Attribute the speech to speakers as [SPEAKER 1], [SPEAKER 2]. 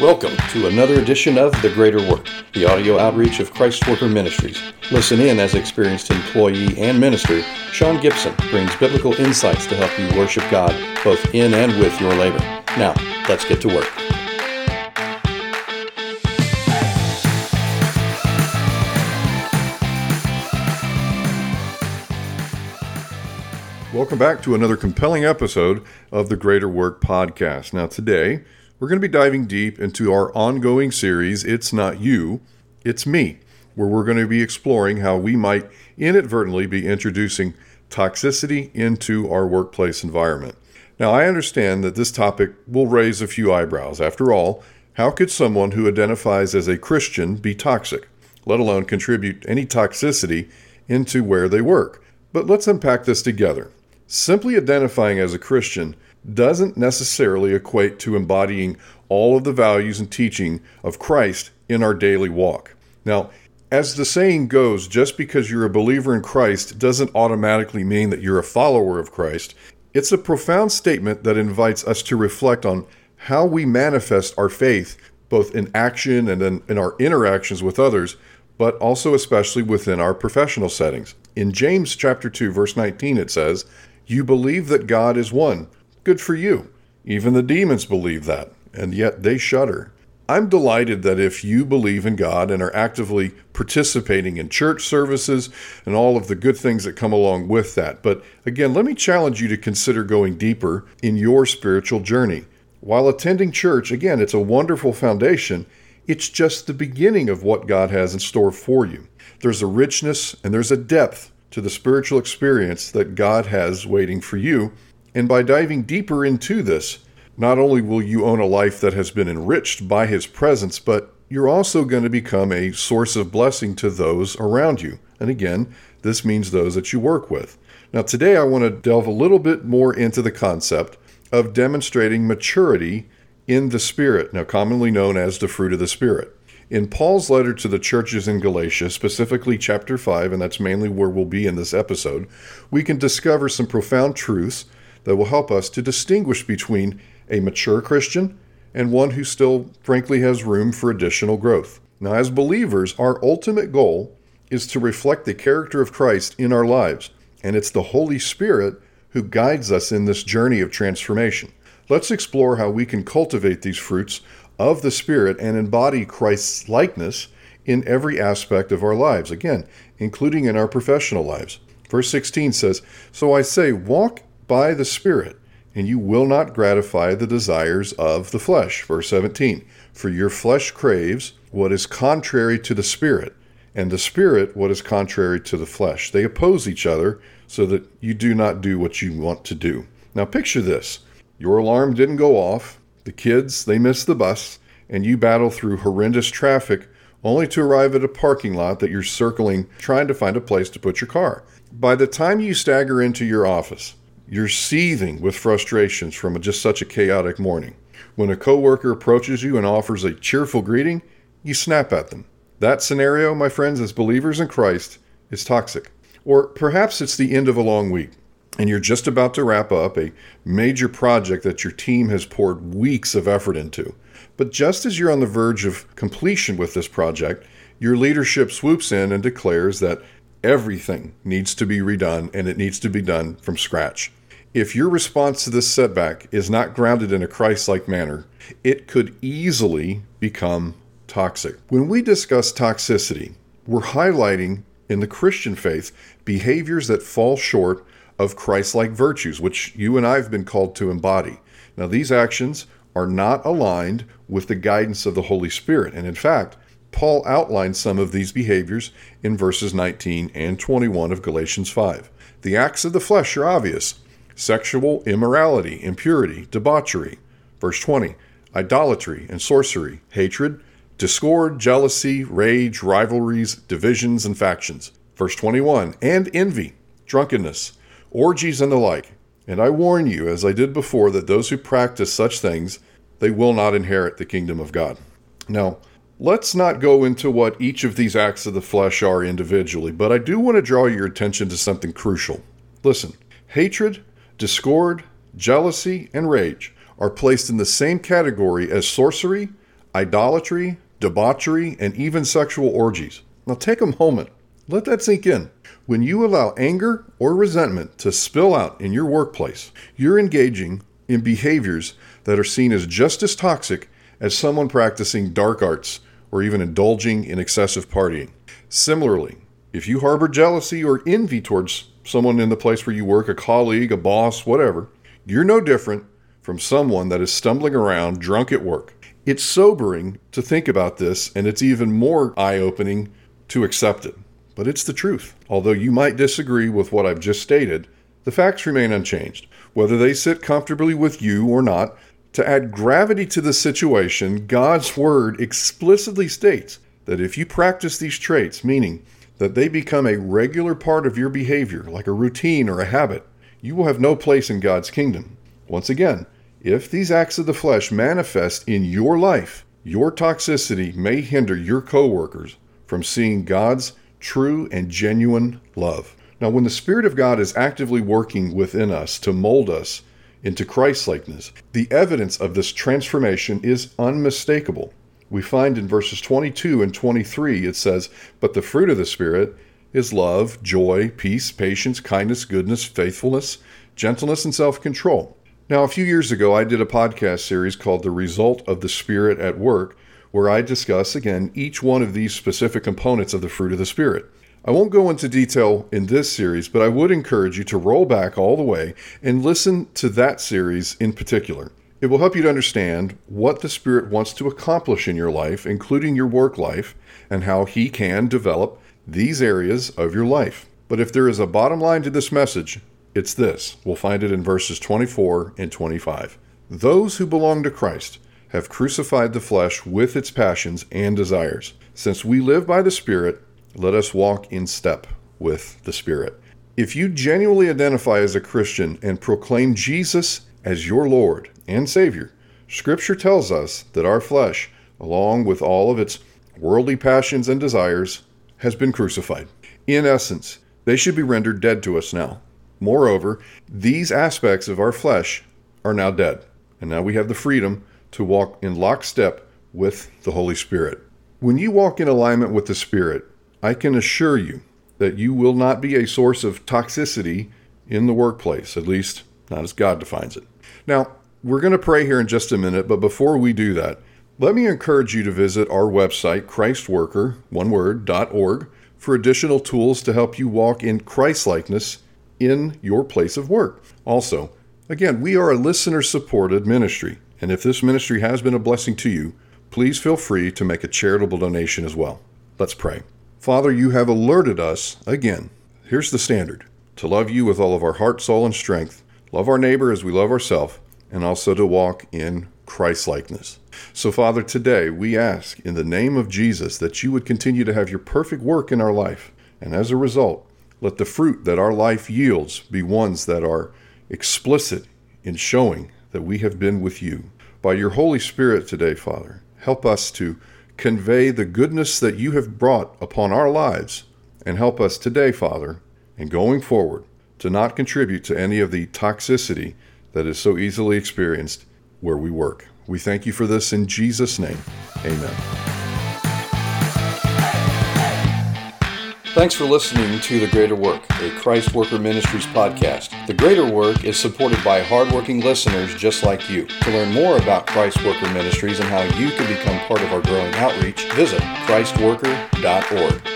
[SPEAKER 1] Welcome to another edition of The Greater Work, the audio outreach of Christ Worker Ministries. Listen in as experienced employee and minister, Sean Gibson brings biblical insights to help you worship God both in and with your labor. Now, let's get to work.
[SPEAKER 2] Welcome back to another compelling episode of the Greater Work Podcast. Now, today we're going to be diving deep into our ongoing series, It's Not You, It's Me, where we're going to be exploring how we might inadvertently be introducing toxicity into our workplace environment. Now, I understand that this topic will raise a few eyebrows. After all, how could someone who identifies as a Christian be toxic, let alone contribute any toxicity into where they work? But let's unpack this together. Simply identifying as a Christian doesn't necessarily equate to embodying all of the values and teaching of Christ in our daily walk. Now, as the saying goes, just because you're a believer in Christ doesn't automatically mean that you're a follower of Christ. It's a profound statement that invites us to reflect on how we manifest our faith, both in action and in, in our interactions with others, but also especially within our professional settings. In James chapter 2 verse 19 it says, "You believe that God is one. Good for you. Even the demons believe that, and yet they shudder. I'm delighted that if you believe in God and are actively participating in church services and all of the good things that come along with that. But again, let me challenge you to consider going deeper in your spiritual journey. While attending church, again, it's a wonderful foundation. It's just the beginning of what God has in store for you. There's a richness and there's a depth to the spiritual experience that God has waiting for you and by diving deeper into this, not only will you own a life that has been enriched by His presence, but you're also going to become a source of blessing to those around you. And again, this means those that you work with. Now, today I want to delve a little bit more into the concept of demonstrating maturity in the Spirit, now commonly known as the fruit of the Spirit. In Paul's letter to the churches in Galatia, specifically chapter 5, and that's mainly where we'll be in this episode, we can discover some profound truths that will help us to distinguish between a mature Christian and one who still, frankly, has room for additional growth. Now, as believers, our ultimate goal is to reflect the character of Christ in our lives, and it's the Holy Spirit who guides us in this journey of transformation. Let's explore how we can cultivate these fruits of the Spirit and embody Christ's likeness in every aspect of our lives, again, including in our professional lives. Verse 16 says, So I say, walk by the Spirit, and you will not gratify the desires of the flesh. Verse 17 For your flesh craves what is contrary to the Spirit, and the Spirit what is contrary to the flesh. They oppose each other so that you do not do what you want to do. Now, picture this your alarm didn't go off, the kids, they missed the bus, and you battle through horrendous traffic only to arrive at a parking lot that you're circling trying to find a place to put your car. By the time you stagger into your office, you're seething with frustrations from just such a chaotic morning. When a coworker approaches you and offers a cheerful greeting, you snap at them. That scenario, my friends, as believers in Christ, is toxic. Or perhaps it's the end of a long week and you're just about to wrap up a major project that your team has poured weeks of effort into. But just as you're on the verge of completion with this project, your leadership swoops in and declares that everything needs to be redone and it needs to be done from scratch. If your response to this setback is not grounded in a Christ like manner, it could easily become toxic. When we discuss toxicity, we're highlighting in the Christian faith behaviors that fall short of Christ like virtues, which you and I have been called to embody. Now, these actions are not aligned with the guidance of the Holy Spirit. And in fact, Paul outlines some of these behaviors in verses 19 and 21 of Galatians 5. The acts of the flesh are obvious sexual immorality, impurity, debauchery. Verse 20, idolatry and sorcery, hatred, discord, jealousy, rage, rivalries, divisions, and factions. Verse 21, and envy, drunkenness, orgies, and the like. And I warn you, as I did before, that those who practice such things, they will not inherit the kingdom of God. Now, let's not go into what each of these acts of the flesh are individually, but I do want to draw your attention to something crucial. Listen, hatred, discord, jealousy, and rage are placed in the same category as sorcery, idolatry, debauchery, and even sexual orgies. Now take a moment. Let that sink in. When you allow anger or resentment to spill out in your workplace, you're engaging in behaviors that are seen as just as toxic as someone practicing dark arts or even indulging in excessive partying. Similarly, if you harbor jealousy or envy towards someone in the place where you work, a colleague, a boss, whatever, you're no different from someone that is stumbling around drunk at work. It's sobering to think about this, and it's even more eye opening to accept it. But it's the truth. Although you might disagree with what I've just stated, the facts remain unchanged. Whether they sit comfortably with you or not, to add gravity to the situation, God's Word explicitly states that if you practice these traits, meaning that they become a regular part of your behavior, like a routine or a habit, you will have no place in God's kingdom. Once again, if these acts of the flesh manifest in your life, your toxicity may hinder your coworkers from seeing God's true and genuine love. Now, when the Spirit of God is actively working within us to mold us into Christlikeness, the evidence of this transformation is unmistakable. We find in verses 22 and 23 it says, But the fruit of the Spirit is love, joy, peace, patience, kindness, goodness, faithfulness, gentleness, and self control. Now, a few years ago, I did a podcast series called The Result of the Spirit at Work, where I discuss, again, each one of these specific components of the fruit of the Spirit. I won't go into detail in this series, but I would encourage you to roll back all the way and listen to that series in particular. It will help you to understand what the Spirit wants to accomplish in your life, including your work life, and how He can develop these areas of your life. But if there is a bottom line to this message, it's this. We'll find it in verses 24 and 25. Those who belong to Christ have crucified the flesh with its passions and desires. Since we live by the Spirit, let us walk in step with the Spirit. If you genuinely identify as a Christian and proclaim Jesus as your Lord and Savior, Scripture tells us that our flesh, along with all of its worldly passions and desires, has been crucified. In essence, they should be rendered dead to us now. Moreover, these aspects of our flesh are now dead, and now we have the freedom to walk in lockstep with the Holy Spirit. When you walk in alignment with the Spirit, I can assure you that you will not be a source of toxicity in the workplace, at least not as God defines it. Now, we're going to pray here in just a minute, but before we do that, let me encourage you to visit our website, Christworker, one word, .org, for additional tools to help you walk in Christlikeness in your place of work. Also, again, we are a listener supported ministry, and if this ministry has been a blessing to you, please feel free to make a charitable donation as well. Let's pray. Father, you have alerted us again. Here's the standard to love you with all of our heart, soul, and strength, love our neighbor as we love ourselves, and also to walk in Christlikeness. So, Father, today we ask in the name of Jesus that you would continue to have your perfect work in our life, and as a result, let the fruit that our life yields be ones that are explicit in showing that we have been with you. By your Holy Spirit today, Father, help us to convey the goodness that you have brought upon our lives, and help us today, Father, and going forward, to not contribute to any of the toxicity that is so easily experienced where we work. We thank you for this in Jesus' name. Amen.
[SPEAKER 1] Thanks for listening to The Greater Work, a Christ Worker Ministries podcast. The Greater Work is supported by hardworking listeners just like you. To learn more about Christ Worker Ministries and how you can become part of our growing outreach, visit christworker.org.